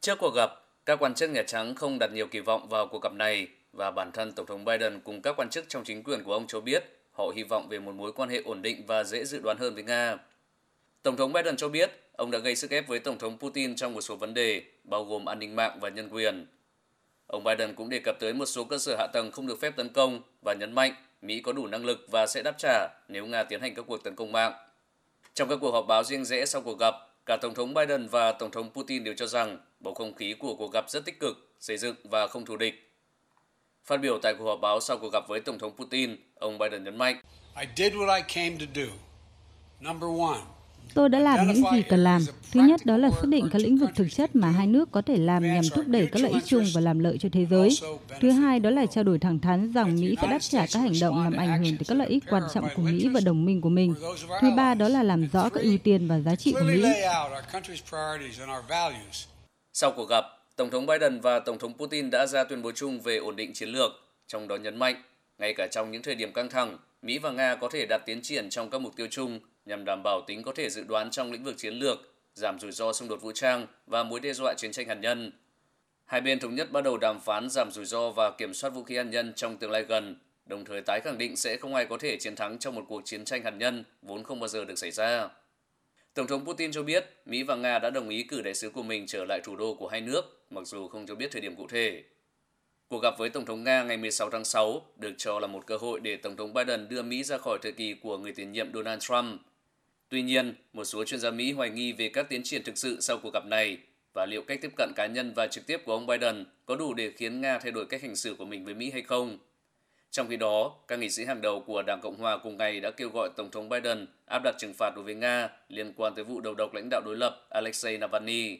Trước cuộc gặp, các quan chức Nhà Trắng không đặt nhiều kỳ vọng vào cuộc gặp này và bản thân Tổng thống Biden cùng các quan chức trong chính quyền của ông cho biết họ hy vọng về một mối quan hệ ổn định và dễ dự đoán hơn với Nga. Tổng thống Biden cho biết ông đã gây sức ép với Tổng thống Putin trong một số vấn đề, bao gồm an ninh mạng và nhân quyền. Ông Biden cũng đề cập tới một số cơ sở hạ tầng không được phép tấn công và nhấn mạnh Mỹ có đủ năng lực và sẽ đáp trả nếu Nga tiến hành các cuộc tấn công mạng. Trong các cuộc họp báo riêng rẽ sau cuộc gặp, cả Tổng thống Biden và Tổng thống Putin đều cho rằng bầu không khí của cuộc gặp rất tích cực, xây dựng và không thù địch. Phát biểu tại cuộc họp báo sau cuộc gặp với Tổng thống Putin, ông Biden nhấn mạnh. I did what I came to do. Number one, Tôi đã làm những gì cần làm. Thứ nhất đó là xác định các lĩnh vực thực chất mà hai nước có thể làm nhằm thúc đẩy các lợi ích chung và làm lợi cho thế giới. Thứ hai đó là trao đổi thẳng thắn rằng Mỹ sẽ đáp trả các hành động làm ảnh hưởng tới các lợi ích quan trọng của Mỹ và đồng minh của mình. Thứ ba đó là làm rõ các ưu tiên và giá trị của Mỹ. Sau cuộc gặp, Tổng thống Biden và Tổng thống Putin đã ra tuyên bố chung về ổn định chiến lược, trong đó nhấn mạnh, ngay cả trong những thời điểm căng thẳng, Mỹ và Nga có thể đạt tiến triển trong các mục tiêu chung nhằm đảm bảo tính có thể dự đoán trong lĩnh vực chiến lược, giảm rủi ro xung đột vũ trang và mối đe dọa chiến tranh hạt nhân. Hai bên thống nhất bắt đầu đàm phán giảm rủi ro và kiểm soát vũ khí hạt nhân trong tương lai gần, đồng thời tái khẳng định sẽ không ai có thể chiến thắng trong một cuộc chiến tranh hạt nhân vốn không bao giờ được xảy ra. Tổng thống Putin cho biết Mỹ và Nga đã đồng ý cử đại sứ của mình trở lại thủ đô của hai nước, mặc dù không cho biết thời điểm cụ thể. Cuộc gặp với Tổng thống Nga ngày 16 tháng 6 được cho là một cơ hội để Tổng thống Biden đưa Mỹ ra khỏi thời kỳ của người tiền nhiệm Donald Trump. Tuy nhiên, một số chuyên gia Mỹ hoài nghi về các tiến triển thực sự sau cuộc gặp này và liệu cách tiếp cận cá nhân và trực tiếp của ông Biden có đủ để khiến Nga thay đổi cách hành xử của mình với Mỹ hay không. Trong khi đó, các nghị sĩ hàng đầu của Đảng Cộng Hòa cùng ngày đã kêu gọi Tổng thống Biden áp đặt trừng phạt đối với Nga liên quan tới vụ đầu độc lãnh đạo đối lập Alexei Navalny.